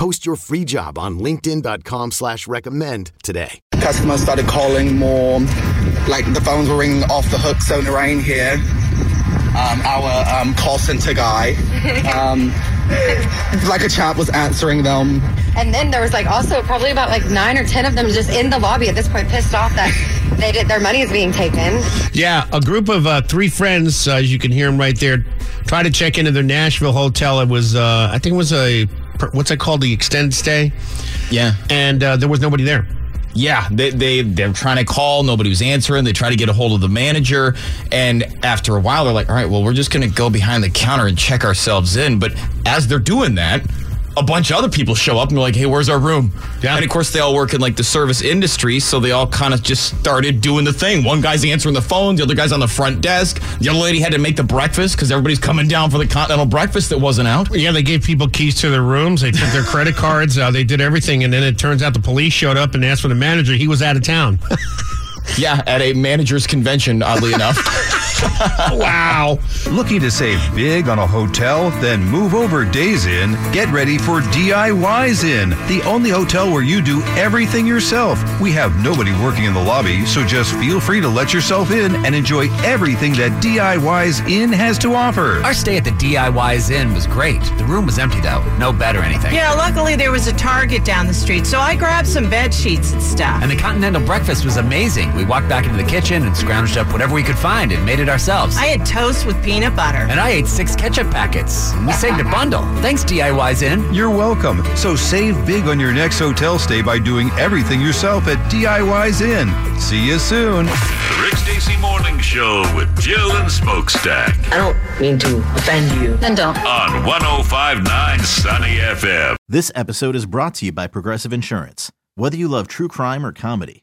Post your free job on linkedin.com slash recommend today. Customers started calling more, like the phones were ringing off the hook. So Narain here, um, our um, call center guy, um, like a chap, was answering them. And then there was like also probably about like nine or ten of them just in the lobby at this point, pissed off that they did their money is being taken. Yeah, a group of uh, three friends, uh, as you can hear them right there, try to check into their Nashville hotel. It was, uh, I think, it was a what's it called, the extended stay. Yeah, and uh, there was nobody there. Yeah, they, they they're trying to call, nobody was answering. They try to get a hold of the manager, and after a while, they're like, "All right, well, we're just going to go behind the counter and check ourselves in." But as they're doing that, a bunch of other people show up and they're like, "Hey, where's our room?" Yeah. And of course, they all work in like the service industry, so they all kind of just started doing the thing. One guy's answering the phone, the other guy's on the front desk. The other lady had to make the breakfast because everybody's coming down for the continental breakfast that wasn't out. Yeah, they gave people keys to their rooms. They took their credit cards. Uh, they did everything, and then it turns out the police showed up and asked for the manager. He was out of town. yeah, at a managers convention, oddly enough. wow. Looking to save big on a hotel? Then move over Days Inn. Get ready for DIY's Inn, the only hotel where you do everything yourself. We have nobody working in the lobby, so just feel free to let yourself in and enjoy everything that DIY's Inn has to offer. Our stay at the DIY's Inn was great. The room was empty though, no bed or anything. Yeah, luckily there was a Target down the street, so I grabbed some bed sheets and stuff. And the continental breakfast was amazing. We walked back into the kitchen and scrounged up whatever we could find and made it ourselves. I had toast with peanut butter. And I ate six ketchup packets. We saved a bundle. Thanks, DIY's Inn. You're welcome. So save big on your next hotel stay by doing everything yourself at DIY's Inn. See you soon. The Rick Stacy Morning Show with Jill and Smokestack. I don't mean to offend you. Then don't. On 1059 Sunny FM. This episode is brought to you by Progressive Insurance. Whether you love true crime or comedy,